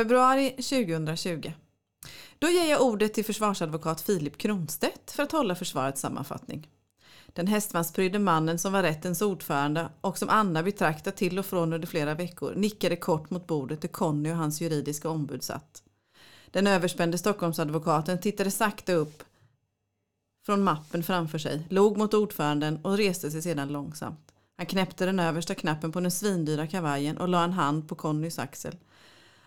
Februari 2020. Då ger jag ordet till försvarsadvokat Filip Kronstedt för att hålla försvarets sammanfattning. Den hästvansprydde mannen som var rättens ordförande och som Anna betraktat till och från under flera veckor nickade kort mot bordet där Conny och hans juridiska ombud satt. Den överspände Stockholmsadvokaten tittade sakta upp från mappen framför sig, log mot ordföranden och reste sig sedan långsamt. Han knäppte den översta knappen på den svindyra kavajen och la en hand på Connys axel.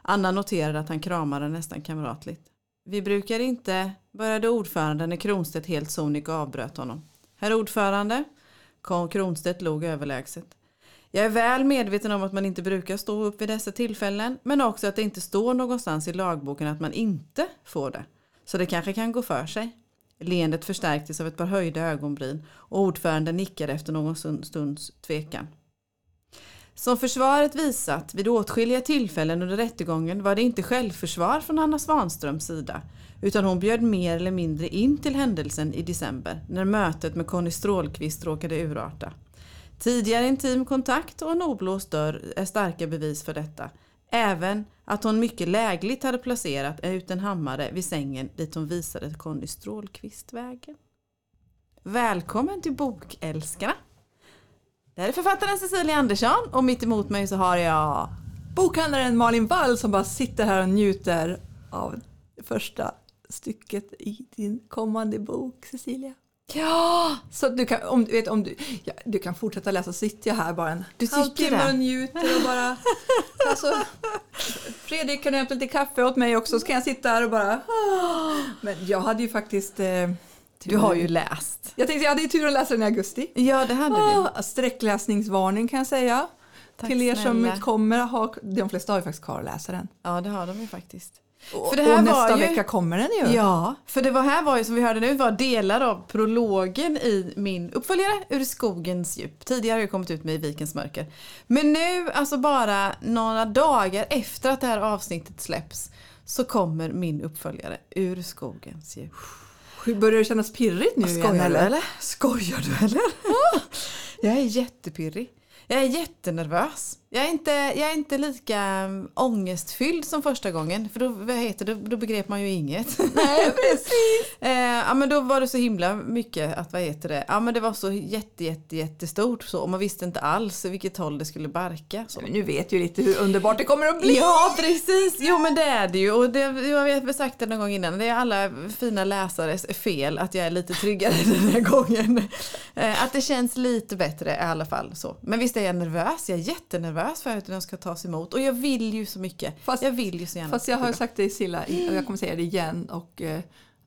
Anna noterade att han kramade nästan kamratligt. Vi brukar inte, började ordföranden när Kronstedt helt sonika avbröt honom. Herr ordförande, Kronstedt log överlägset. Jag är väl medveten om att man inte brukar stå upp vid dessa tillfällen, men också att det inte står någonstans i lagboken att man inte får det. Så det kanske kan gå för sig. Leendet förstärktes av ett par höjda ögonbryn och ordföranden nickade efter någon stunds tvekan. Som försvaret visat vid åtskilliga tillfällen under rättegången var det inte självförsvar från Anna Svanströms sida utan hon bjöd mer eller mindre in till händelsen i december när mötet med Conny Strålqvist råkade urarta. Tidigare intim kontakt och en oblåst dörr är starka bevis för detta. Även att hon mycket lägligt hade placerat ut en hammare vid sängen dit hon visade Conny Strålqvist vägen. Välkommen till Bokälskarna! Det här är författaren Cecilia Andersson och mitt emot mig så har jag bokhandlaren Malin Wall som bara sitter här och njuter av det första stycket i din kommande bok Cecilia. Ja! Så du kan, om, vet, om du, ja, du kan fortsätta läsa sitter jag här bara en du halvtimme och njuter och bara... alltså, Fredrik kan du hämta lite kaffe åt mig också så kan jag sitta här och bara... Men jag hade ju faktiskt... Eh, du har ju läst. Jag tänkte jag hade tur att läsa den i augusti. Ja, det hade ah, du. Sträckläsningsvarning kan jag säga. Tack Till er snälla. som kommer ha, de flesta har ju faktiskt kvar att läsa den. Ja, det har de ju faktiskt. Och, för det här och nästa ju, vecka kommer den ju. Ja, för det var här var ju som vi hörde nu var delar av prologen i min uppföljare Ur skogens djup. Tidigare har jag kommit ut med I vikens mörker. Men nu, alltså bara några dagar efter att det här avsnittet släpps så kommer min uppföljare Ur skogens djup. Börjar det kännas pirrigt nu Skojar igen, eller? du eller? Skojar du eller? jag är jättepirrig. Jag är jättenervös. Jag är inte, jag är inte lika um, ångestfylld som första gången. För då, vad heter det, då begrep man ju inget. Nej, precis. eh, ja, men då var det så himla mycket att, vad heter det, ja men det var så jätte, jätte, jättestort så. Och man visste inte alls vilket håll det skulle barka. Så. Men nu vet ju lite hur underbart det kommer att bli. Ja, precis. Jo, men det är det ju. Och det, jag har sagt det någon gång innan. Det är alla fina läsares fel att jag är lite tryggare den här gången. Eh, att det känns lite bättre i alla fall. Så. Men visst är jag nervös. Jag är jättenervös nervös för att den ska tas emot. Och jag vill ju så mycket. Fast, jag vill ju så gärna. Fast jag har sagt det Silla, och jag kommer säga det igen. Och, eh,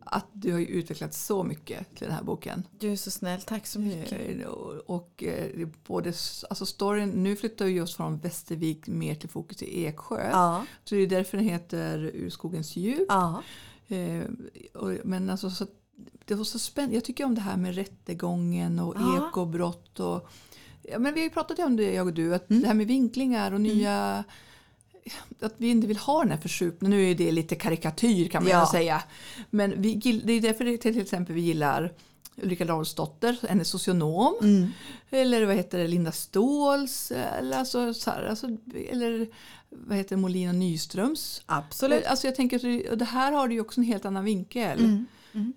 att du har utvecklats så mycket till den här boken. Du är så snäll, tack så mycket. Och, och eh, både, alltså storyn, nu flyttar vi just från Västervik mer till fokus i Eksjö. Ja. Så det är därför den heter Ur skogens djup. Ja. Eh, och, men alltså, så, det var så spännande. Jag tycker om det här med rättegången och ja. ekobrott. Och, ja, men vi har ju pratat om det jag och du, att mm. det här med vinklingar och nya mm. att vi inte vill ha den här förskjutningen. Nu är det lite karikatyr kan man ja. säga. Men vi, det är därför till exempel vi gillar Ulrika Larsdotter, en är socionom. Mm. Eller vad heter det, Linda Ståhls. Eller, alltså, så här, alltså, eller vad heter det, Molina Nyströms. Absolut. Alltså, jag tänker att det här har ju också en helt annan vinkel. Mm. Mm.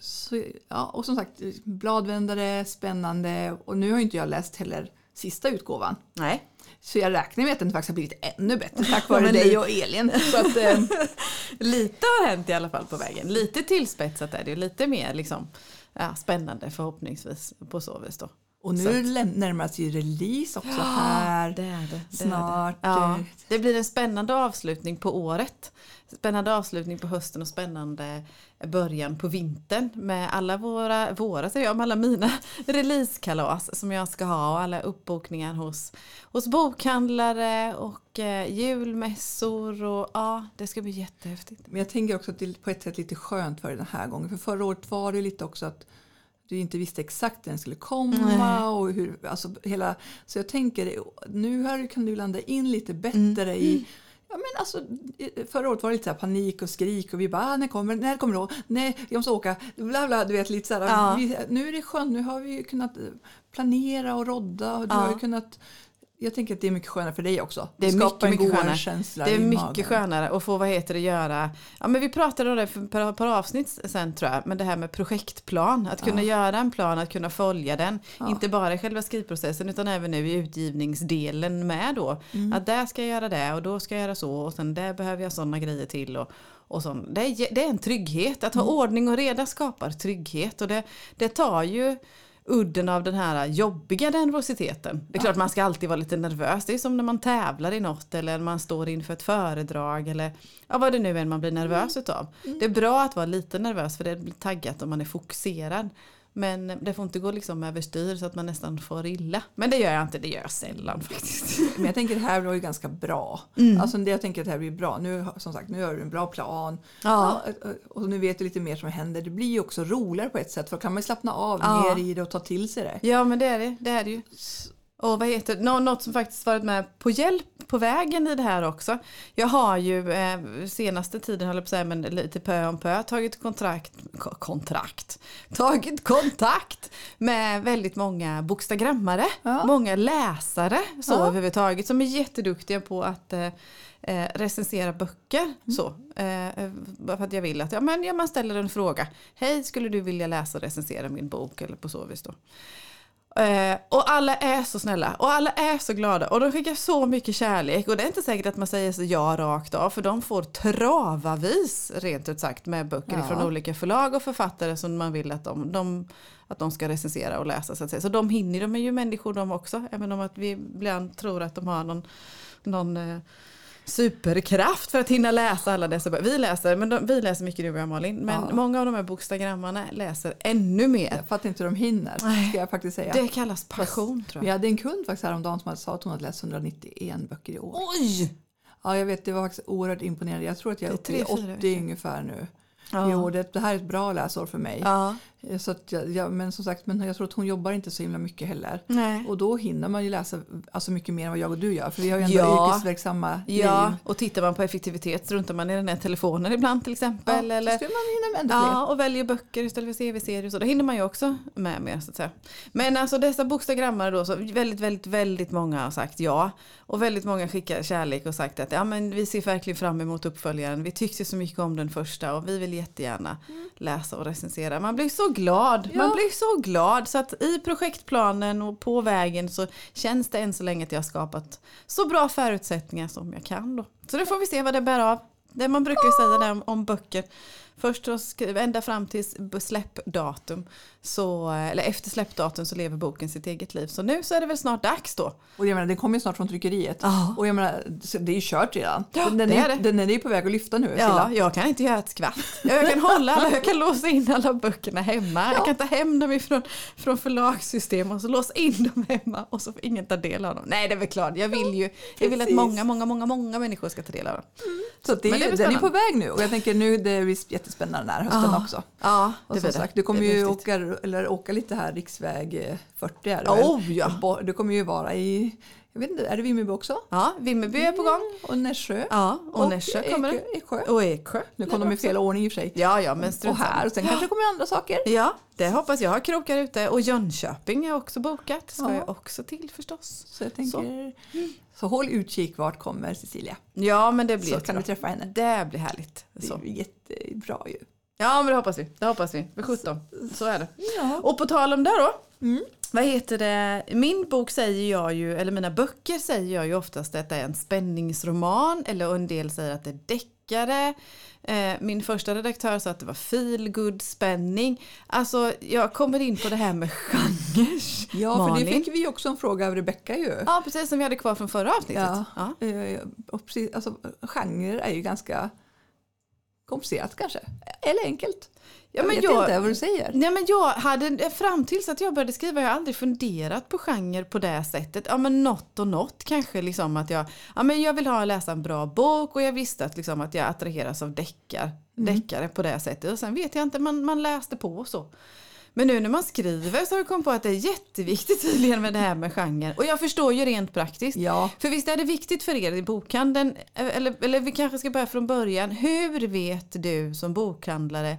Så, ja, och som sagt, bladvändare, spännande. Och nu har inte jag läst heller sista utgåvan. Nej. Så jag räknar med att den faktiskt har blivit ännu bättre tack vare dig och Elin. Så att, eh. lite har hänt i alla fall på vägen. Lite tillspetsat är det. Lite mer liksom, ja, spännande förhoppningsvis på så vis då. Och nu närmar sig release också ja, här det är det, det snart. Är det. Ja, det blir en spännande avslutning på året. Spännande avslutning på hösten och spännande början på vintern med alla våra, våra säger jag, med alla mina releasekalas som jag ska ha och alla uppbokningar hos, hos bokhandlare och eh, julmässor och ja, det ska bli jättehäftigt. Men jag tänker också att det är på ett sätt lite skönt för den här gången för förra året var det lite också att du inte visste exakt när den skulle komma. Och hur, alltså hela, så jag tänker, nu här kan du landa in lite bättre mm. i Ja, men alltså, förra året var det lite så panik och skrik och vi bara ah, när kommer när kommer det? Nej, jag måste åka. Bla, bla, du vet, lite så här, ja. vi, nu är det skönt, nu har vi kunnat planera och rodda. Och du ja. har kunnat, jag tänker att det är mycket skönare för dig också. Det är mycket, en mycket skönare. känsla Det är mycket magen. skönare att få, vad heter det, göra. Ja men vi pratade om det för ett par, avsnitt sen tror jag. Men det här med projektplan. Att kunna göra en plan, att kunna följa den. Inte bara i själva skrivprocessen utan även nu i utgivningsdelen med då. Mm. Att där ska jag göra det och då ska jag göra så och sen där behöver jag sådana grejer till. Och, och sån. Det, är, det är en trygghet. Att ha Mm. ordning och reda skapar trygghet. Och det, det tar ju udden av den här jobbiga nervositeten. Det är klart man ska alltid vara lite nervös. Det är som när man tävlar i något eller man står inför ett föredrag eller ja, vad det nu är man blir nervös utav. Det är bra att vara lite nervös för det blir taggat om man är fokuserad. Men det får inte gå liksom överstyr så att man nästan får illa. Men det gör jag inte, det gör jag sällan faktiskt. Men jag tänker det här var ju ganska bra. Mm. Alltså det jag tänker att det här blir bra. Nu, som sagt, nu har du en bra plan. Ja. Ja, och nu vet du lite mer som händer. Det blir ju också roligare på ett sätt. För då kan man slappna av Ja. mer i det och ta till sig det. Ja men det är det, det är det ju. Och vad heter Nå, något som faktiskt varit med på hjälp på vägen i det här också. Jag har ju eh, senaste tiden, höll jag på att säga, men lite pö om pö, tagit kontrakt, ko- kontrakt, tagit kontakt med väldigt många bokstagrammare, Ja. många läsare så Ja. överhuvudtaget som är jätteduktiga på att eh, eh, recensera böcker. Så, eh, eh, för att jag vill att ja, men, ja, man ställer en fråga. Hej, skulle du vilja läsa och recensera min bok? Eller på så vis då. Eh, och alla är så snälla och alla är så glada och de skickar så mycket kärlek och det är inte säkert att man säger så ja rakt av för de får travavis rent ut sagt med böcker Ja. från olika förlag och författare som man vill att de, de, att de ska recensera och läsa så att säga. Så de hinner, de är ju människor de också även om att vi ibland tror att de har någon, någon eh, superkraft för att hinna läsa alla dessa böcker. Vi läser, men de, vi läser mycket du och jag Malin men Ja. många av de här bokstagrammarna läser ännu mer. För att inte de hinner, ska jag faktiskt säga. Det kallas passion tror Vi jag. hade en kund faktiskt häromdagen som sa att hon hade läst 191 böcker i år. Oj! Ja, jag vet, det var faktiskt oerhört imponerande. Jag tror att jag är uppe i tre, fyra 80 veckor. ungefär nu. Ja. i år. Det, det här är ett bra läsår för mig. Ja. Så att jag, jag, men som sagt, men jag tror att hon jobbar inte så himla mycket heller. Nej. Och då hinner man ju läsa alltså mycket mer än vad jag och du gör. För vi har ju ändå Ja. yrkesverksamma Ja, liv. och tittar man på effektivitet struntar man i den här telefonen ibland till exempel. Ja, eller, så skulle man hinna med fler. ja, och väljer böcker istället för CV-serier. Så då hinner man ju också med mer så att säga. Men alltså dessa bokstagrammare då, så väldigt, väldigt, väldigt många har sagt ja. Och väldigt många skickar kärlek och sagt att ja, men vi ser verkligen fram emot uppföljaren. Vi tyckte så mycket om den första och vi vill jättegärna läsa och recensera. Man blir så glad. Ja. Man blir så glad. Så att i projektplanen och på vägen så känns det än så länge att jag har skapat så bra förutsättningar som jag kan. Då. Så det får vi se vad det bär av. Det man brukar säga där om, om böcker. Först så skriv, ända fram till släppdatum, så, eller efter släppdatum så lever boken sitt eget liv. Så nu så är det väl snart dags då. Och jag menar, den kommer ju snart från tryckeriet. Ja. Och jag menar, det är ju kört redan. Ja, den, det är, är det. den är ju på väg att lyfta nu. Ja, Silla. jag kan inte göra ett skvatt. Jag kan hålla alla, jag kan låsa in alla böckerna hemma. Jag kan ta hem dem ifrån från förlagssystem och så låsa in dem hemma och så får ingen ta del av dem. Nej, det är väl klart. Jag vill ju jag vill att många, många, många, många människor ska ta del av dem. Så att det är, Men det blir den är på väg nu. Och jag tänker nu, det är visst jättespännande den här hösten Ja. också. Ja, Och det som blir det. sagt, du kommer Det ju blir åka, eller åka lite här riksväg eh, 40 är det väl? Oh ja. Och Du kommer ju vara i, jag vet inte, är det Vimmerby också? Ja, Vimmerby är på gång. Och Nässjö. Ja, och, Nässjö kommer det. Eksjö. Och Eksjö. Nu kom de i fel ordning i och för sig. Ja, ja, men och här, och sen kanske det kommer andra saker. Ja, det hoppas jag. har krokar ute. Och Jönköping är också bokat. Ska Ja. jag också till förstås. Så jag tänker, så, håll utkik vart kommer Cecilia. Ja, men det blir Så kan du träffa henne. Det blir härligt. Det Så. är ju jättebra ju. Ja, men det hoppas vi. Det hoppas vi. För 17. Så är det. Ja. Och på tal om det då. Mm. Vad heter det? Min bok säger jag ju, eller mina böcker säger jag ju oftast att det är en spänningsroman. Eller en del säger att det är deckare. Eh, Min första redaktör sa att det var feel good spänning. Alltså jag kommer in på det här med genrer. Ja, för Malin. det fick vi också en fråga av Rebecka ju. Ja, precis som vi hade kvar från förra avsnittet. Ja. Ja. Eh, Och precis, alltså, genre är ju ganska komplicerat kanske. Eller enkelt. Ja, jag men vet jag- inte vad du säger. Nej men jag hade, fram tills att jag började skriva, jag har aldrig funderat på genre på det sättet. Ja men något och något kanske liksom att jag, ja men jag vill ha läsa en bra bok och jag visste att liksom att jag attraheras av deckar, deckare på det sättet. Och sen vet jag inte, man, man läste på och så. Men nu när man skriver så har jag kommit på att det är jätteviktigt tydligen med det här med genre. Och jag förstår ju rent praktiskt. Ja, För visst är det viktigt för er i bokhandeln, eller, eller vi kanske ska börja från början. Hur vet du som bokhandlare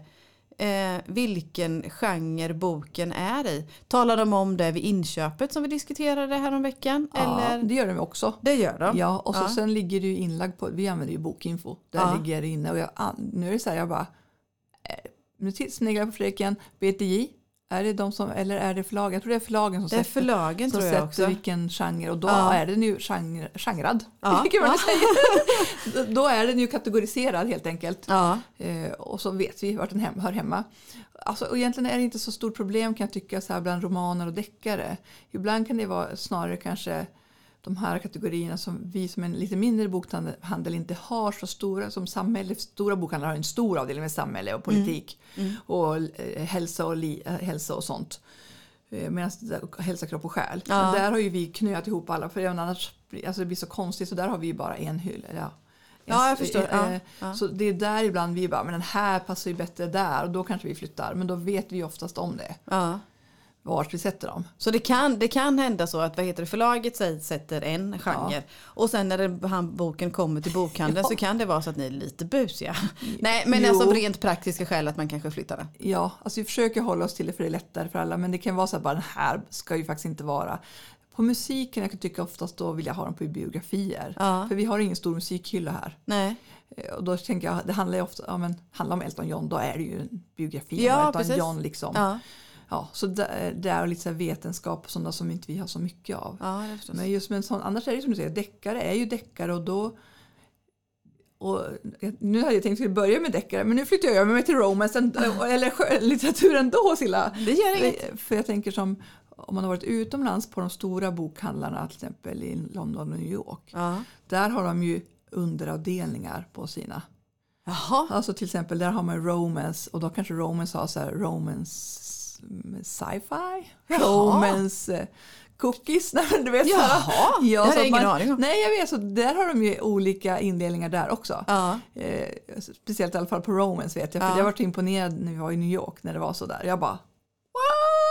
eh, vilken genre boken är i. Talar de om det vid inköpet som vi diskuterade häromveckan? Ja, eller? det gör de också. Det gör de? Ja, och så Ja. sen ligger det ju inlagd på, vi använder ju bokinfo, där Ja. ligger det inne och jag, nu är det så här, jag bara, eh, nu sneglar jag på Fredriken, BTJ, är det de som, eller är det förlagen? Jag tror det är förlagen som Det är sätter, förlagen som tror jag sätter också. vilken genre och då Ja. är den ju genre, genrad. Ja. kan man säga. då är den ju kategoriserad helt enkelt. Ja, Eh, och så vet vi vart den hem, hör hemma. Alltså, och egentligen är det inte så stort problem kan jag tycka så här bland romaner och deckare. Ibland kan det vara snarare kanske de här kategorierna som vi som en lite mindre bokhandel inte har så stora som samhälle. Stora bokhandlar har en stor avdelning med samhälle och politik och eh, hälsa, och li, eh, hälsa och sånt. Eh, Medan hälsa, kropp och själ. Ja. Där har ju vi knöat ihop alla för även annars alltså det blir så konstigt så där har vi bara en hylla. Ja. Ja, jag förstår. Ja, ja. Så det är där ibland vi bara, men den här passar ju bättre där och då kanske vi flyttar. Men då vet vi oftast om det, ja. Vart vi sätter dem. Så det kan, det kan hända så att vad heter det, förlaget säger- sätter en genre och sen när det, han, boken kommer till bokhandeln Ja. så kan det vara så att ni är lite busiga. Nej men Jo. alltså av rent praktiska skäl att man kanske flyttar den. Ja, alltså vi försöker hålla oss till det för det är lättare för alla. Men det kan vara så att bara den här ska ju faktiskt inte vara. På musiken, jag kan tycka oftast då vill jag ha dem på biografier. Ja. För vi har ingen stor musikhylla här. Nej. Eh, Och då tänker jag, det handlar ju ofta ja, men, handlar om Elton John, då är det ju en biografi Ja, om Elton precis. John. Liksom. Ja. Så det, det är lite så vetenskap och sådana som inte vi har så mycket av. ja. Men just med en sån, annars är det som du säger, deckare är ju deckare och då och nu hade jag tänkt att börja med deckare men nu flyttar jag över mig till romance eller skönlitteratur ändå Silla. Det gör inget. För jag tänker som om man har varit utomlands på de stora bokhandlarna till exempel i London och New York. Ja. Där har de ju underavdelningar på sina. Jaha. Alltså till exempel där har man romance och då kanske romance har så här romance sci-fi, romance eh, cookies. Nej, du vet. Jaha, ja, så jag ingen aning om. Nej, jag vet. Så där har de ju olika indelningar där också. Ja. Eh, speciellt i alla fall på romance vet jag. För Ja. jag var imponerad när vi var i New York när det var så där. Jag bara!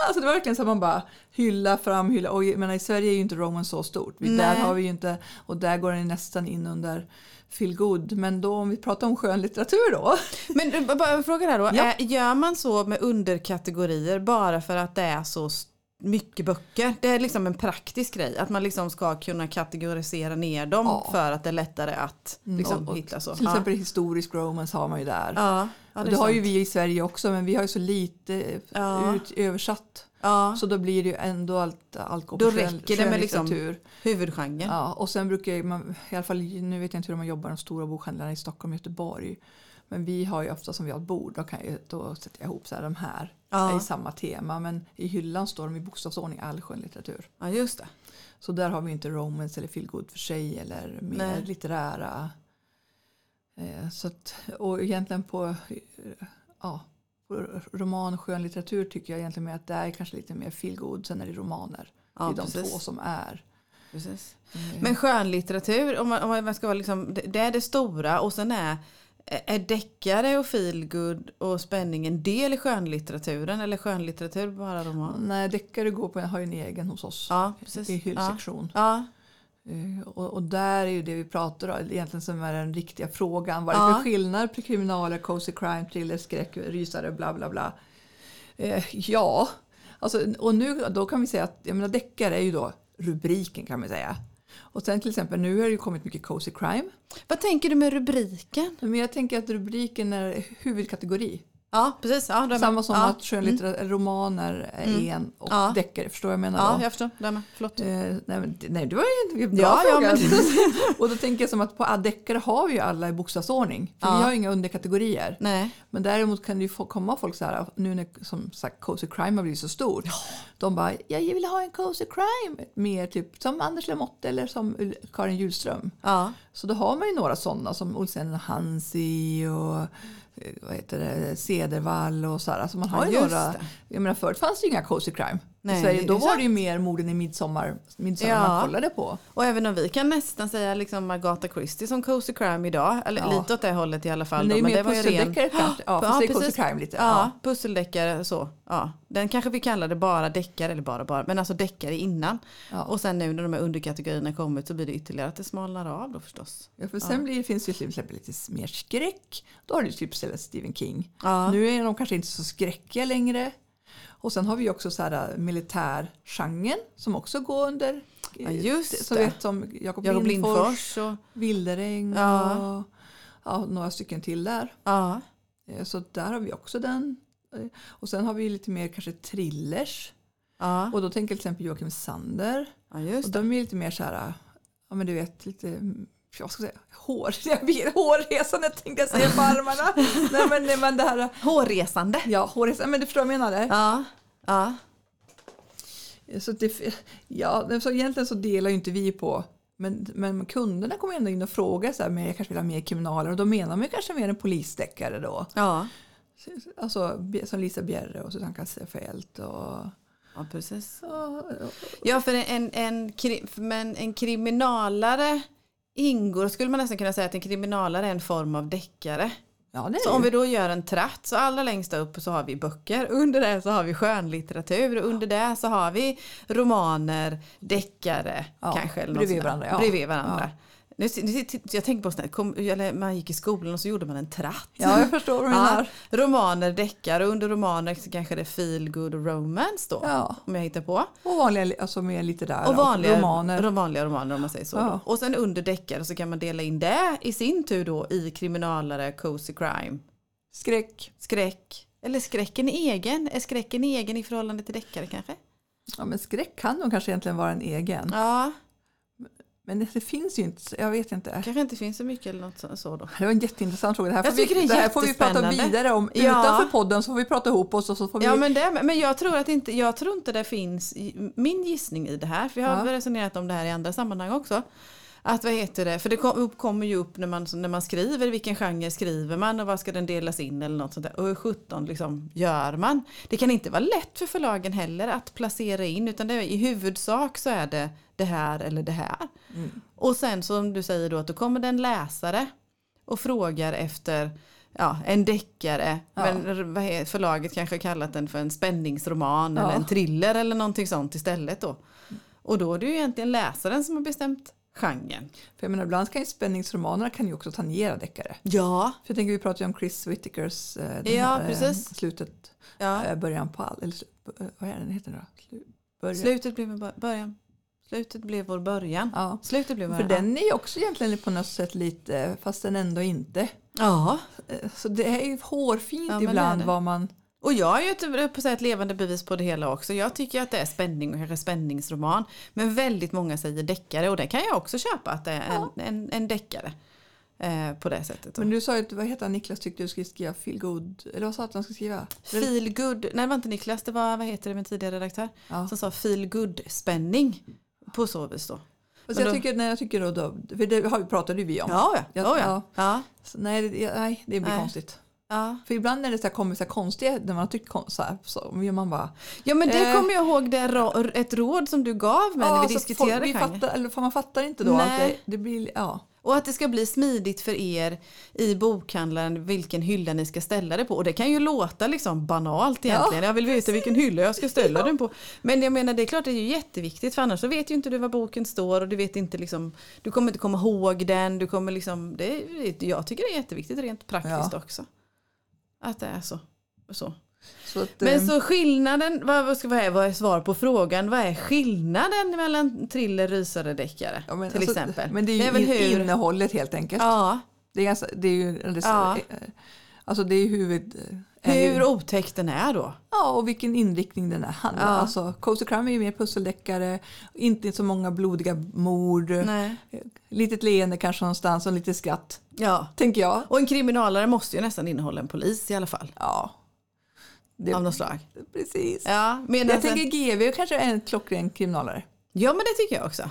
Alltså det var verkligen så att man bara hylla fram, hylla. Och jag menar, i Sverige är ju inte romance så stort. Vi, där har vi ju inte, och där går den nästan in under feel good. Men då om vi pratar om skönlitteratur då. Men bara en fråga här då. Ja. Gör man så med underkategorier bara för att det är så st- mycket böcker? Det är liksom en praktisk grej. Att man liksom ska kunna kategorisera ner dem Ja. för att det är lättare att liksom Mm, och- hitta så. Till ja. exempel historisk romance har man ju där. Ja, ja det, det har ju vi i Sverige också men vi har ju så lite Ja. ut, översatt. Ja, Så då blir det ju ändå allt, allt går Då på räcker det med liksom- huvudgenren. Ja, och sen brukar man, i alla fall nu vet jag inte hur man jobbar de stora bokhandlarna i Stockholm och Göteborg. Men vi har ju ofta som vi har ett bord, då, kan jag, då sätter jag ihop så här, de här Ja. är i samma tema. Men i hyllan står de i bokstavsordning all skönlitteratur. Ja, just det. Så där har vi inte romance eller feelgood för sig eller mer Nej. litterära. Eh, så att, och egentligen på, ja, på roman och skönlitteratur tycker jag egentligen mer att det är kanske lite mer feelgood. Sen är det romaner. Ja, det är de precis. två som är. precis. eh, Men skönlitteratur, om man, om man ska vara liksom, det, det är det stora och sen är är deckare och feelgood och spänning en del i skönlitteraturen eller skönlitteratur bara roman? Nej, deckare går på, har ju en egen hos oss. Ja, precis. I hyllsektion. Ja, Eh, Och, och där är ju det vi pratar om egentligen som är den riktiga frågan. Vad är det Ja. för skillnad på kriminaler, cozy crime, thriller, skräck, rysare, bla bla bla. Eh, ja, alltså, och nu då kan vi säga att jag menar, deckare är ju då rubriken kan man säga. Och sen till exempel nu har det ju kommit mycket cozy crime. Vad tänker du med rubriken? Men jag tänker att rubriken är huvudkategori. Ja, precis. Ja, Samma som ja. att skönlitteratur, romaner är Mm. en och Ja. deckare. Förstår vad jag menar Ja, då? jag förstår. Där med. Förlåt. Eh, nej, men, nej, det var ju en bra Ja, ja, fråga. men- och då tänker jag som att på deckare har vi ju alla i bokstavsordning. För Ja. vi har inga underkategorier. Nej. Men däremot kan det ju komma folk så här, nu när som sagt cozy crime har blivit så stor. De bara, jag vill ha en cozy crime. Mer typ som Anders Lamotte eller som Karin Hjulström. Ja. Så då har man ju några sådana som Olsen Hansi och eh, vad heter det, Cedervall och så här. Alltså man har Ja, ju några, det. jag menar förut fanns det ju inga cozy crime. Nej, I Sverige, då var det ju mer morden i midsommar, midsommar ja. man kollade på. Och även om vi kan nästan säga liksom Agatha Christie som cozy crime idag, eller ja. lite åt det hållet i alla fall. Men det är då, mer pusseldeckare ren... kanske, ja, ja, cozy crime lite. Ja, ja. pusseldeckare så. Ja. Den kanske vi kallade bara deckare, eller bara bara, men alltså deckare innan. Ja. Och sen nu när de här underkategorierna kommit så blir det ytterligare att det smalnar av då förstås. Ja, för sen blir, finns det till exempel lite mer skräck. Då har du typ istället Stephen King. Nu är de kanske inte så skräckiga längre. Och sen har vi också så här äh, militärgenren som också går under ja, just så det. Vet, som Jakob, Jakob Lindfors, och Wilderäng ja. och ja, några stycken till där. Ja. Eh, så där har vi också den. Eh, och sen har vi lite mer kanske thrillers. Ja. Och då tänker jag till exempel Joakim Sander. Ja, just och de är lite mer så här, ja men du vet lite jag ska säga, hår, jag vet, hårresande tänkte jag säga på armarna. nej, men, nej, men det här, hårresande? Ja, hårresande, men du förstår vad jag menar? Ja. ja. Så, det, ja, så egentligen så delar ju inte vi på men, men kunderna kommer ändå in och frågar så här, men jag kanske vill ha mer kriminaler och då menar man kanske mer en polisdeckare då. Ja. Alltså som Lisa Bjerre och Susanne Kasselfelt och Ja, precis. Ja, för en, en, men en kriminalare ingår, skulle man nästan kunna säga att en kriminalare är en form av deckare. Ja, så om vi då gör en tratt så allra längst upp så har vi böcker, under det så har vi skönlitteratur, under det så har vi romaner, deckare ja, kanske. Eller bredvid varandra. Ja. Bredvid varandra. Nu, nu, jag tänker på sånt kom, eller man gick i skolan och så gjorde man en tratt. Ja, jag förstår vad. Ja, romaner, deckare och under romaner så kanske det är feel good romance då. Ja. Om jag hittar på. Och vanliga, alltså med lite där. Och vanliga romaner. Och vanliga romaner om man säger så. Ja. Och sen under deckare så kan man dela in det i sin tur då i kriminalare, cozy crime. Skräck. Skräck. Eller skräcken egen. Är skräcken egen i förhållande till deckare kanske? Ja men skräck kan nog kanske egentligen vara en egen. Ja. Men det, det, finns ju inte, jag vet inte. kanske inte finns så mycket eller något så, då. Det var en jätteintressant fråga. Det här, får vi, det, här får vi prata vidare om ja. utanför podden så får vi prata ihop oss. Och så får vi... Ja men, det, men jag tror, att inte, jag tror inte det finns, min gissning i det här, för vi har ja. resonerat om det här i andra sammanhang också. Att vad heter det, för det kommer ju upp när man, när man skriver, vilken genre skriver man och vad ska den delas in eller något sånt där. Och hur sjutton liksom gör man? Det kan inte vara lätt för förlagen heller att placera in utan det, i huvudsak så är det det här eller det här. Mm. Och sen som du säger då att då kommer det en läsare och frågar efter ja, en deckare. Ja. Men förlaget kanske kallat den för en spänningsroman ja. eller en thriller eller någonting sånt istället då. Och då är det ju egentligen läsaren som har bestämt genren. För jag menar, ibland kan ju spänningsromanerna kan ju också tangera deckare. Ja. För jag tänker vi pratade ju om Chris Whittakers eh, ja, här, precis. Eh, slutet, ja. eh, början på all, eller eh, vad är den heter då? Början. Slutet blev början. Slutet blev vår början. Ja. Slutet blev För den är ju också egentligen på något sätt lite, fast den ändå inte. Ja. Så det är ju hårfint ja, ibland vad man och jag är ju på ett levande bevis på det hela också. Jag tycker att det är spänning och kanske spänningsroman. Men väldigt många säger deckare och det kan jag också köpa att det är en, ja. en, en deckare. Eh, på det sättet. Men du sa ju, vad heter han, Niklas tyckte du skulle skriva feel good, eller vad sa du att han skulle skriva? Feel good, nej det var inte Niklas, det var, vad heter det, min tidigare redaktör. Ja. Som sa feel good spänning på så vis då. Och så jag, då, tycker, nej, jag tycker då, då, för det pratade vi om. Ja, ja. ja, ja. ja. Så, nej, det, nej, det blir nej. konstigt. Ja. För ibland när det så här kommer så här konstiga, när man har tyckt så här, så man bara... Ja men det eh, kommer jag ihåg, det ett råd som du gav mig ja, när vi diskuterade folk, vi fattar, eller, för Man fattar inte då Nej. att det, det, blir, ja. Och att det ska bli smidigt för er i bokhandlaren vilken hylla ni ska ställa det på. Och det kan ju låta liksom banalt egentligen. Ja, jag vill veta vilken hylla jag ska ställa ja. den på. Men jag menar det är klart det är ju jätteviktigt för annars så vet ju inte du var boken står och du vet inte liksom Du kommer inte komma ihåg den. Du kommer liksom, det, jag tycker det är jätteviktigt rent praktiskt ja. också. Att det är så. så. så att, Men eh, så skillnaden, vad, ska, vad, är, vad är svar på frågan? Vad är skillnaden mellan thriller, rysare, deckare? Ja, till alltså, exempel? Men det är ju det är hur... innehållet helt enkelt. Ja. Det är, ganska, det är ju, det, ja. Alltså det är huvud... Hur ju, otäck den är då? Ja, och vilken inriktning den är. ja. Alltså, Cozy Crime är ju mer pusseldeckare, inte så många blodiga mord. Nej. Litet leende kanske någonstans och lite skratt. Ja. Tänker jag. Och en kriminalare måste ju nästan innehålla en polis i alla fall. Ja. Det, av något slag. Precis. Ja, jag tänker GV kanske är en klockren kriminalare. Ja men det tycker jag också.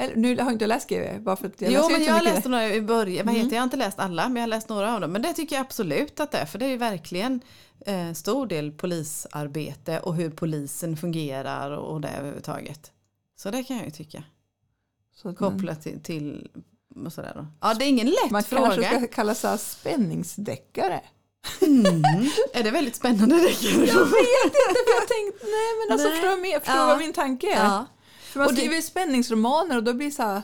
Eller, nu har jag inte läst GV. Bara för att jag jo, men jag har läst några i början. Vad Mm. heter, jag har inte läst alla, men jag har läst några av dem. Men det tycker jag absolut att det är. För det är ju verkligen eh, stor del polisarbete och hur polisen fungerar och, det överhuvudtaget. Så det kan jag ju tycka. Så man, Kopplat till, till och sådär då. Ja, det är ingen lätt man fråga. kanske ska kalla sig spänningsdeckare. Mm. Är det väldigt spännande? Kan Jag vet inte för jag tänkte, nej men alltså Nej. förstår med, förstår Ja. min tanke? Ja. För man Och det- skriver ju spänningsromaner och då blir det så här,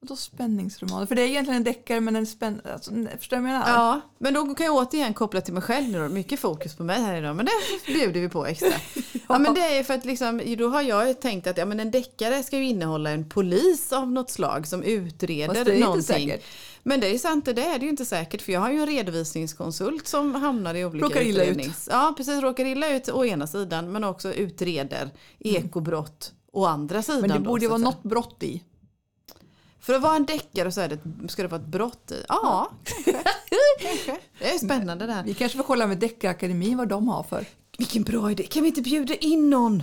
vadå spänningsromaner? För det är egentligen en deckare men en spänn... Alltså, förstår du vad jag menar? Ja, men då kan jag återigen koppla till mig själv nu då. Mycket fokus på mig här idag, men det bjuder vi på extra. ja. men det är för att liksom, då har jag ju tänkt att ja, men en deckare ska ju innehålla en polis av något slag som utreder Fast det är inte någonting. säkert. Men det är sant, det är det ju inte säkert för jag har ju en redovisningskonsult som hamnar i olika Råkar illa ut. utrednings- Ja, precis, råkar illa ut å ena sidan men också utreder ekobrott å andra sidan. Men det borde ju vara något brott i. För att vara en deckare så är det, ska det vara ett brott i? Ja, kanske. kanske. Det är spännande det här. Vi kanske får kolla med Deckarakademin vad de har för. Vilken bra idé. Kan vi inte bjuda in någon?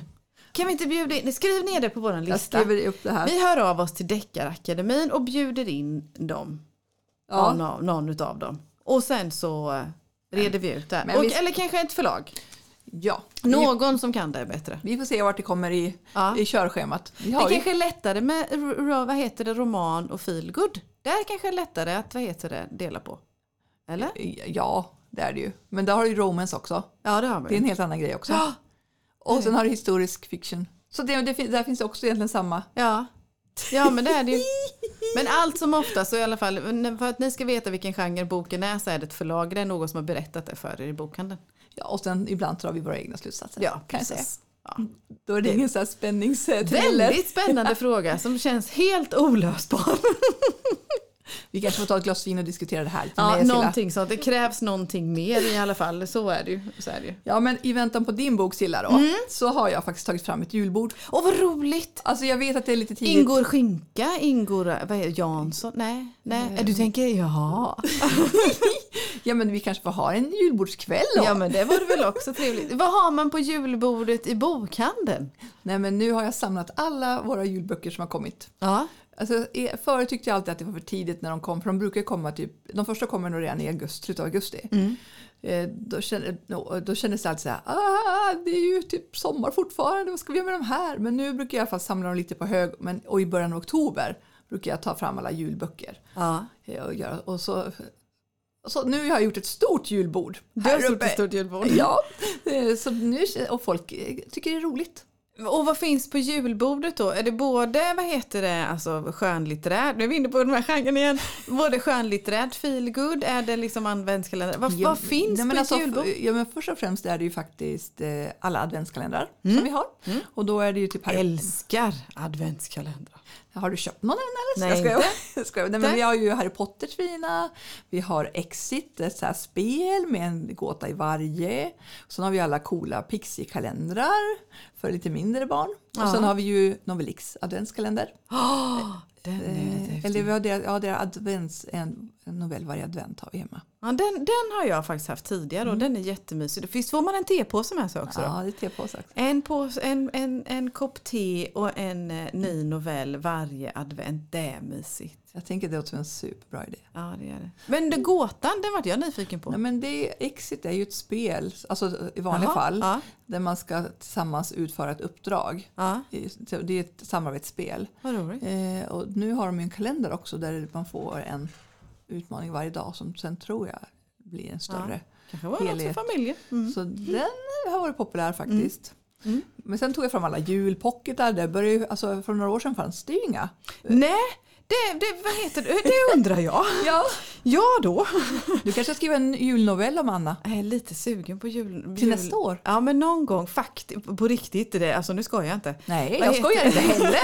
Kan vi inte bjuda in? Skriv ner det på vår Jag lista. skriver upp det här. Vi hör av oss till Deckarakademin och bjuder in dem. Ja. Någon, någon utav dem. Och sen så eh, reder vi ut det. Och, vi- Eller kanske ett förlag. Ja. Någon som kan det bättre. vi får se vart det kommer i, Ja. i körschemat. Det ju, kanske är lättare med vad heter det, roman och feelgood. Där kanske är lättare att vad heter det, dela på. Eller? ja, det är det ju. Men där har du romance också. Ja det har vi. Det är en helt annan grej också. Ja. Och sen har du historisk fiction. Så det, det, där finns också egentligen samma. Ja. ja, men det är det ju. Men allt som ofta så i alla fall, för att ni ska veta vilken genre boken är så är det ett förlag, det är någon som har berättat det för er i bokhandeln. Ja, och sen ibland drar vi våra egna slutsatser. Ja, kan jag säga. Ja. Då är det, ingen så spänningsthriller. Väldigt spännande fråga som känns helt olösbar. Vi kanske får ta ett glas vin och diskutera det här Ja, någonting sånt. Det krävs någonting mer i alla fall. Så är det ju. Så är det ju. Ja, men i väntan på din bok Silla då, Mm. så har jag faktiskt tagit fram ett julbord. Åh vad roligt! Alltså jag vet att det är lite tidigt. Ingår skinka? Ingår vad är det, Jansson? Nej, nej. Du tänker jaha. Ja, men vi kanske får ha en julbordskväll då. Ja men det vore väl också trevligt. Vad har man på julbordet i bokhandeln? Nej, men nu har jag samlat alla våra julböcker som har kommit. Ja. Alltså, e- förut tyckte jag alltid att det var för tidigt när de kom, för de brukar komma typ, de första kommer nog redan i augusti, slutet av augusti. Mm. Eh, då, kände, då kändes det alltid så här, ah, det är ju typ sommar fortfarande, vad ska vi göra med de här? Men nu brukar jag i alla fall samla dem lite på hög, men, och i början av oktober brukar jag ta fram alla julböcker. ja. eh, Och göra, och så, så nu har jag gjort ett stort julbord. Du har här uppe. ett stort julbord. Ja, eh, så nu, och folk eh, tycker det är roligt. Och vad finns på julbordet då? Är det både, vad heter det, alltså skönlitterärt, nu är vi inne på den här genren igen, både skönlitterärt, feelgood, är det liksom adventskalender? Vad, vad finns Nej, på alltså, julbord? Ja, men först och främst är det ju faktiskt eh, alla adventskalendrar Mm. som vi har. Och då är det ju typ Harry, Älskar adventskalendrar. Har du köpt någon än eller? Nej, jag inte. Jag skojar. Nej, men vi har ju Harry Potters fina. Vi har Exit, ett så spel med en gåta i varje. Sen har vi alla coola Pixie-kalendrar för lite mindre barn. Och sen har vi ju Novelix adventskalender. Oh, den, är Eh, eller vi har deras, ja, deras advents, en, en novell varje advent har vi hemma. ja, den, den har jag faktiskt haft tidigare och den är jättemysig. Visst får man en tepåse med sig också? då? Ja, det är tepåse också. En, påse, en, en, en kopp te och en eh, ny novell varje advent. Det är mysigt. Jag tänker det låter en superbra idé. Ja, det är det. Men det, gåtan, den vart jag nyfiken på. Nej, men det, Exit är ju ett spel, alltså i vanliga Jaha, fall, ja. där man ska tillsammans utföra ett uppdrag. Ja, Det är ett samarbetsspel. vad roligt. Eh, och nu har de ju en kalender också där man får en utmaning varje dag som sen tror jag blir en större. Kanske något för helhet. familjen. Mm. Så den har varit populär faktiskt. Mm. Men sen tog jag fram alla julpocketar. Det började ju, alltså, för några år sedan fanns det ju inga. Nej, det, det, vad heter det? det undrar jag. Ja. Ja då. Du kanske skriva en julnovell om Anna Jag är lite sugen på jul. till jul. nästa år? Ja men någon gång faktiskt, på riktigt. Det, alltså nu skojar jag inte. Nej, Vad jag skojar inte heller.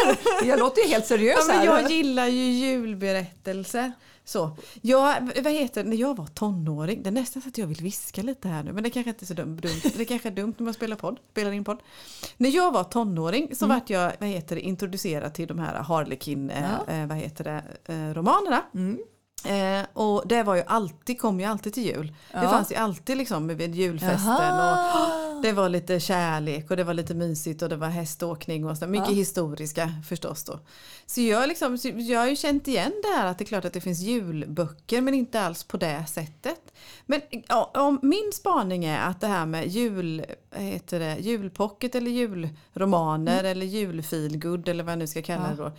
Jag låter ju helt seriös Ja, men här. jag gillar ju julberättelser. Så. Jag, vad heter när jag var tonåring, det är nästan så att jag vill viska lite här nu, men det kanske inte är så dumt. Det kanske är dumt när man spelar, podd, spelar in podd. När jag var tonåring så vart jag vad heter det, introducerad till de här Harlequin eh, Ja. eh, vad heter det, eh, romanerna. Mm. Eh, och det var ju alltid, kom ju alltid till jul. Det Ja. fanns ju alltid liksom vid julfesten. Och, Jaha. Det var lite kärlek och det var lite mysigt och det var häståkning och så. Mycket ja. historiska förstås då. Så jag, liksom, jag har ju känt igen det här att det är klart att det finns julböcker men inte alls på det sättet. Men om min spaning är att det här med jul, heter det, julpocket eller julromaner mm. eller julfeelgood eller vad jag nu ska kalla ja. det då.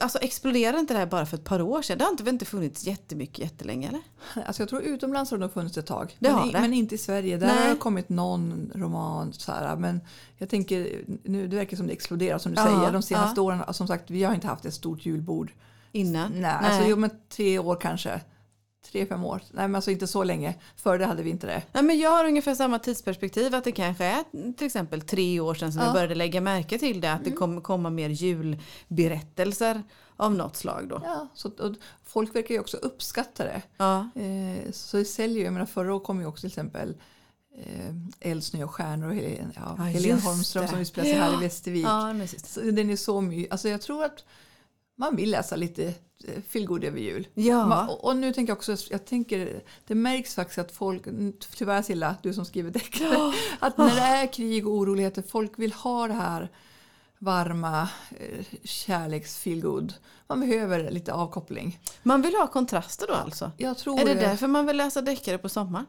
Alltså exploderar inte det här bara för ett par år sedan? Det har inte, inte funnits jättemycket jättelänge eller? Alltså jag tror utomlands har det nog funnits ett tag. Det men, det. men inte i Sverige. Där Nej. har kommit någon roman så här, men jag tänker nu det verkar som det exploderar som du ja, säger de senaste ja. åren. Som sagt vi har inte haft ett stort julbord. Innan? Nej, Nej. Alltså, jo, men tre år kanske tre, fem år. Nej men alltså inte så länge. Före det hade vi inte det. Nej, men jag har ungefär samma tidsperspektiv. Att det kanske är till exempel tre år sedan som ja. jag började lägga märke till det. Att mm. det kommer komma mer julberättelser av något slag då. Ja, så, folk verkar ju också uppskatta det. Ja. Eh, så det säljer ju. Jag menar förra året kom ju också till exempel eh, Eld, snö och stjärnor och Helen, ja, ja, Helen Holmström det. som utspelar sig ja. här i Västervik. Ja, den är så mycket. Alltså jag tror att man vill läsa lite feelgood över jul. Ja. Och nu tänker jag också, jag tänker, det märks faktiskt att folk, tyvärr Silla, du som skriver deckare, ja. att när det är krig och oroligheter, folk vill ha det här varma eh, kärleks feelgood. Man behöver lite avkoppling. Man vill ha kontraster då alltså? Jag tror är det, det. därför man vill läsa deckare på sommaren?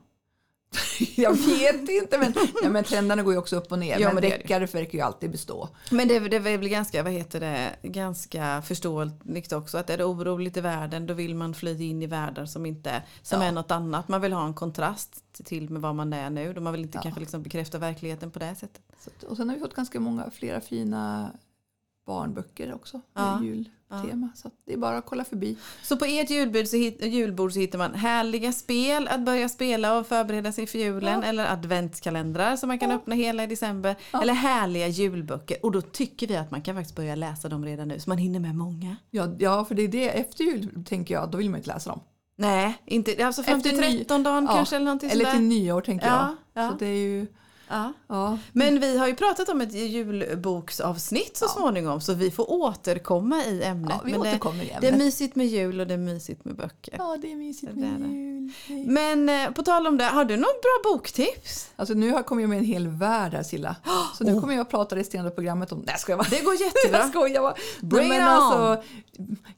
jag vet inte men, ja, men trenderna går ju också upp och ner. Ja, men deckare verkar ju alltid bestå. Men det, det är väl ganska, vad heter det, ganska förståeligt också att är det oroligt i världen då vill man fly in i världar som inte som ja. är något annat. Man vill ha en kontrast till med vad man är nu. Då man vill inte ja. kanske liksom bekräfta verkligheten på det sättet. Så, och sen har vi fått ganska många flera fina barnböcker också. Ja. Jul tema. Så det är bara att kolla förbi. Så på ert julbord så, hit, julbord så hittar man härliga spel att börja spela och förbereda sig för julen. Ja. Eller adventskalendrar som man kan ja. öppna hela i december. Ja. Eller härliga julböcker. Och då tycker vi att man kan faktiskt börja läsa dem redan nu så man hinner med många. Ja, ja för det är det efter jul tänker jag, då vill man inte läsa dem. Nej, inte, alltså fram till 13 dagen kanske eller någonting Eller till nyår tänker jag. Så det är ju Ja. ja. Men vi har ju pratat om ett julboksavsnitt så ja. småningom så vi får återkomma i ämnet. Ja, vi Men återkommer det, i ämnet. det är mysigt med jul och det är mysigt med böcker. Ja, det är mysigt med det jul. Men eh, på tal om det, har du något bra boktips? Alltså nu har kommit med en hel värld här Silla. Så nu oh. kommer jag att prata resterande programmet om... Nej, ska jag bara. Det går jättebra. jag skojar bara. Bring Nej, men alltså,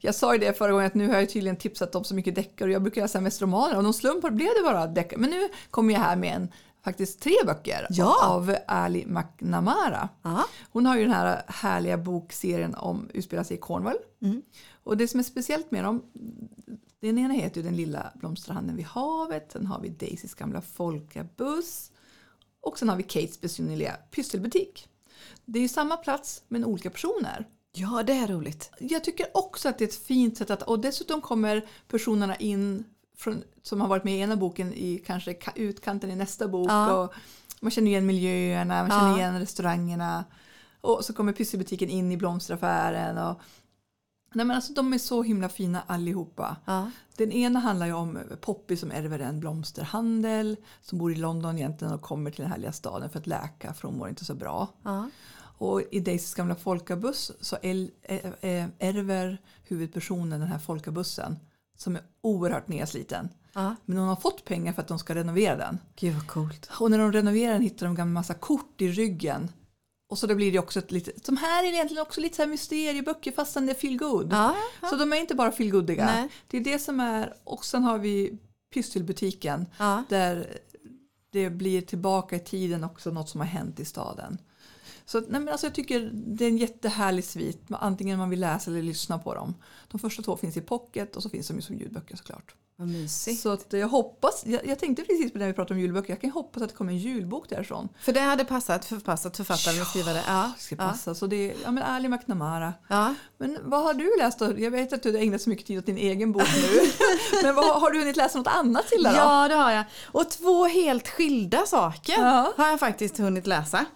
Jag sa ju det förra gången att nu har jag tydligen tipsat om så mycket deckare och jag brukar läsa mest romaner och någon slump blev det bara deckare. Men nu kommer jag här med en faktiskt tre böcker ja. av Ali McNamara. Aha. Hon har ju den här härliga bokserien om utspelar sig i Cornwall. Mm. Och det som är speciellt med dem, den ena heter ju Den lilla blomsterhandeln vid havet, sen har vi Daisys gamla folkabuss och sen har vi Kates besynnerliga pysselbutik. Det är ju samma plats men olika personer. Ja, det är roligt. Jag tycker också att det är ett fint sätt att, och dessutom kommer personerna in från, som har varit med i ena boken i kanske utkanten i nästa bok. Ja. Och man känner igen miljöerna, man känner ja. igen restaurangerna. Och så kommer Pysselbutiken in i blomsteraffären. Och, nej men alltså, de är så himla fina allihopa. Ja. Den ena handlar ju om Poppy som ärver en blomsterhandel. Som bor i London egentligen och kommer till den härliga staden för att läka för hon mår inte så bra. Och i Daisys gamla folkabuss så ärver huvudpersonen den här folkabussen som är oerhört nedsliten. Ja. Men hon har fått pengar för att de ska renovera den. Gud vad coolt. Och när de renoverar den hittar de en massa kort i ryggen. Och så då blir det också ett litet, de här är egentligen också lite så här mysterieböcker fastän det är feel good. Ja, ja. Så de är inte bara feel goodiga. Det är det som är, och sen har vi Pysselbutiken där det blir tillbaka i tiden också något som har hänt i staden. Så nej, men alltså jag tycker det är en jättehärlig svit, antingen man vill läsa eller lyssna på dem. De första två finns i pocket och så finns de som ljudböcker såklart. Vad mysigt. Så att jag hoppas, jag, jag tänkte precis på när vi pratade om julböcker, jag kan hoppas att det kommer en julbok därifrån. För det hade passat förpassat författaren och skrivare. Ja, det ska passa. Ja. Så det är, ja men Ali McNamara. Ja. Men vad har du läst då? Jag vet att du har ägnat så mycket tid åt din egen bok nu. men vad, har du hunnit läsa något annat Silla Ja det har jag. Och två helt skilda saker ja. har jag faktiskt hunnit läsa.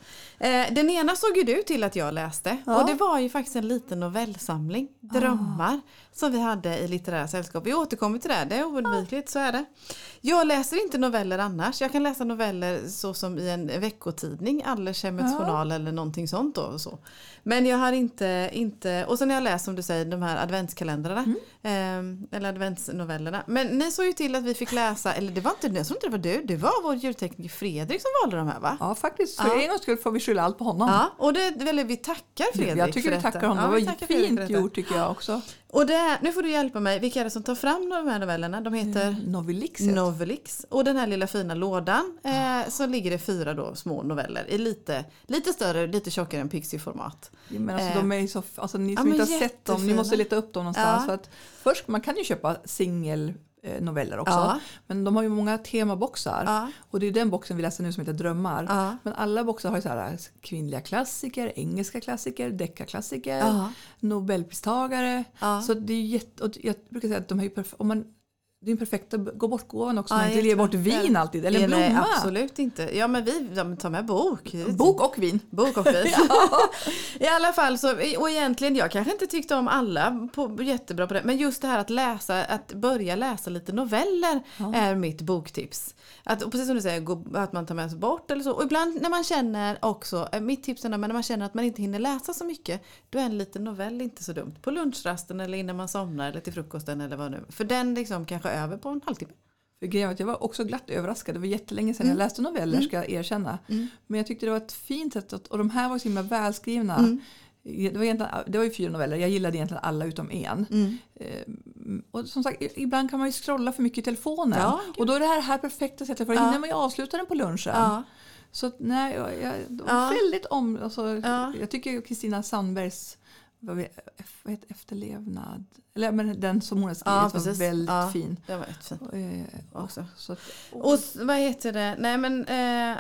Eh, den ena såg ju du till att jag läste ja. och det var ju faktiskt en liten novellsamling, Drömmar, ah. Som vi hade i Litterära sällskap. Vi återkommer till det, det är oundvikligt, så är det. Jag läser inte noveller annars. Jag kan läsa noveller så som i en veckotidning, Allers Hemmets ja. Journal eller någonting sånt. Då, och så. Men jag har inte, inte, och sen har jag läst som du säger de här adventskalendrarna. Mm. Eh, eller adventsnovellerna. Men ni såg ju till att vi fick läsa, eller det var inte, jag tror inte det var du, det var vår ljudtekniker Fredrik som valde de här va? Ja faktiskt, för ja. en gångs skull får vi skylla allt på honom. Ja, och det, eller vi tackar Fredrik Jag tycker vi tackar honom, ja, det var fint gjort tycker jag också. Och det, nu får du hjälpa mig, vilka är det som tar fram de här novellerna? De heter mm, Novelix. Novelix. Och den här lilla fina lådan eh, så ligger det fyra då små noveller i lite, lite större, lite tjockare än Pixie-format. Ja, men alltså, eh. de är så, alltså, ni som ja, inte har sett dem, ni måste leta upp dem någonstans. Ja. För att först, man kan ju köpa singel noveller också. Ja. Men de har ju många temaboxar. Ja. Och det är den boxen vi läser nu som heter Drömmar. Ja. Men alla boxar har ju så här kvinnliga klassiker, engelska klassiker, deckarklassiker, nobelpristagare. Så det är jätte, jag brukar säga att de är ju om det är en perfekt gå bort-gåvan också. Ja, man inte ger bort vin alltid. Eller en blomma. Nej, absolut inte. Ja men vi ja, tar med bok. Bok och vin. Bok och vin. I alla fall så, och egentligen jag kanske inte tyckte om alla på, jättebra på det. Men just det här att läsa, att börja läsa lite noveller ja. är mitt boktips. Att, precis som du säger, att man tar med sig bort eller så. Och ibland när man känner också, eh, mitt tips är när man känner att man inte hinner läsa så mycket. Då är en liten novell inte så dumt. På lunchrasten eller innan man somnar eller till frukosten eller vad nu. För den liksom kanske över på en halvtimme. För grejen jag var också glatt överraskad. Det var jättelänge sedan mm. jag läste noveller mm. ska jag erkänna. Mm. Men jag tyckte det var ett fint sätt att, och de här var så himla välskrivna. Mm. Det var, det var ju fyra noveller, jag gillade egentligen alla utom en. Mm. Eh, och som sagt, ibland kan man ju scrolla för mycket i telefonen. Ja, och då är det här, här perfekta sättet för då ja. hinner man ju avsluta den på lunchen. Ja. Så nej, jag, jag ja. väldigt om, alltså, ja. jag tycker Kristina Sandbergs vad heter, efterlevnad eller men den som hon har skrivit ja, var väldigt ja, fin. Den var jättefin. Eh, också. Så att, och, vad heter det? Nej men, eh,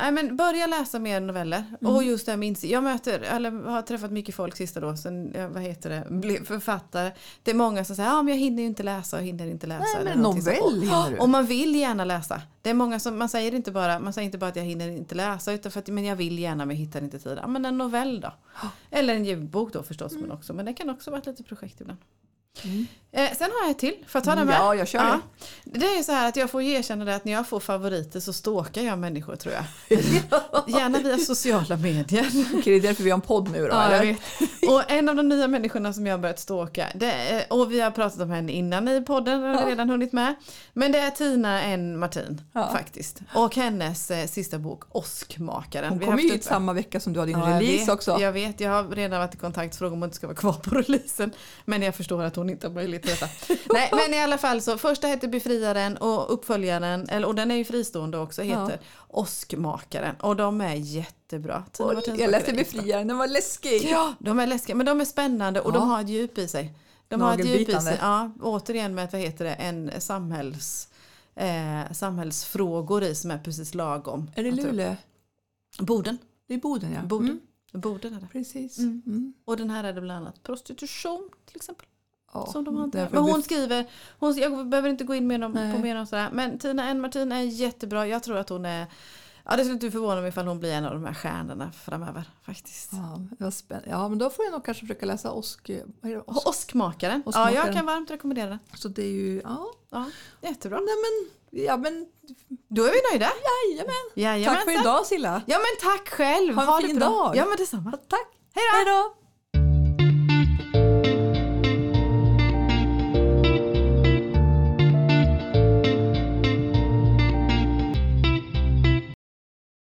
nej, men börja läsa mer noveller. Mm. Och just det här minns jag möter, eller har träffat mycket folk sista då sen, vad heter det, blev författare. Det är många som säger, ja men jag hinner inte läsa och hinner inte läsa. Nej men novell hinner du. Och man vill gärna läsa. Det är många som, man säger inte bara, man säger inte bara att jag hinner inte läsa utan för att men jag vill gärna men hittar inte tid. Ja men en novell då. Eller en ljudbok då förstås mm. men också. Men det kan också vara ett litet projekt ibland. Mm. Eh, sen har jag ett till, för att ta den med? Ja, jag kör ja. det. Det är så här att jag får erkänna det att när jag får favoriter så stalkar jag människor tror jag. Gärna via sociala medier. Okej, det är därför vi har en podd nu då? Ja, eller? Och en av de nya människorna som jag har börjat stalka, det och vi har pratat om henne innan i podden, har ja. redan hunnit med. Men det är Tina N Martin ja. faktiskt. Och hennes eh, sista bok Åskmakaren. Hon kommer ju ut samma vecka som du har din ja, release jag vet, också. Jag vet, jag har redan varit i kontakt och frågat om hon inte ska vara kvar på releasen. Men jag förstår att hon inte har möjlighet till detta. Nej men i alla fall så första heter Befriaren och uppföljaren, eller, och den är ju fristående också, heter ja. Åskmakaren. Och de är jättebra. Och jag läste Befriaren, den var läskig. Ja, de är läskiga men de är spännande och ja. de har ett djup i sig. De har ett djup i sig. Ja, återigen med vad heter det, en samhälls, eh, samhällsfrågor i som är precis lagom. Är det Luleå? Boden. Det är Boden ja. Boden. Mm. Boden är det. Precis. Mm. Mm. Och den här är det bland annat prostitution till exempel. Ja, som de inte. Men hon skriver, hon, jag behöver inte gå in mer om, på mer om sådär. Men Tina N Martin är jättebra. Jag tror att hon är Ja, det skulle inte förvåna mig ifall hon blir en av de här stjärnorna framöver. faktiskt. Ja, ja men då får jag nog kanske försöka läsa Osk... Osk? Åskmakaren. Ja, jag kan varmt rekommendera den. Så det är ju... Ja, ja jättebra. Nej, men, ja, men, då är vi nöjda. Jajamän. Jajamän. Tack för idag Silla. Ja men tack själv. Ha en ha fin dag. Ja men detsamma. Tack. Hej då.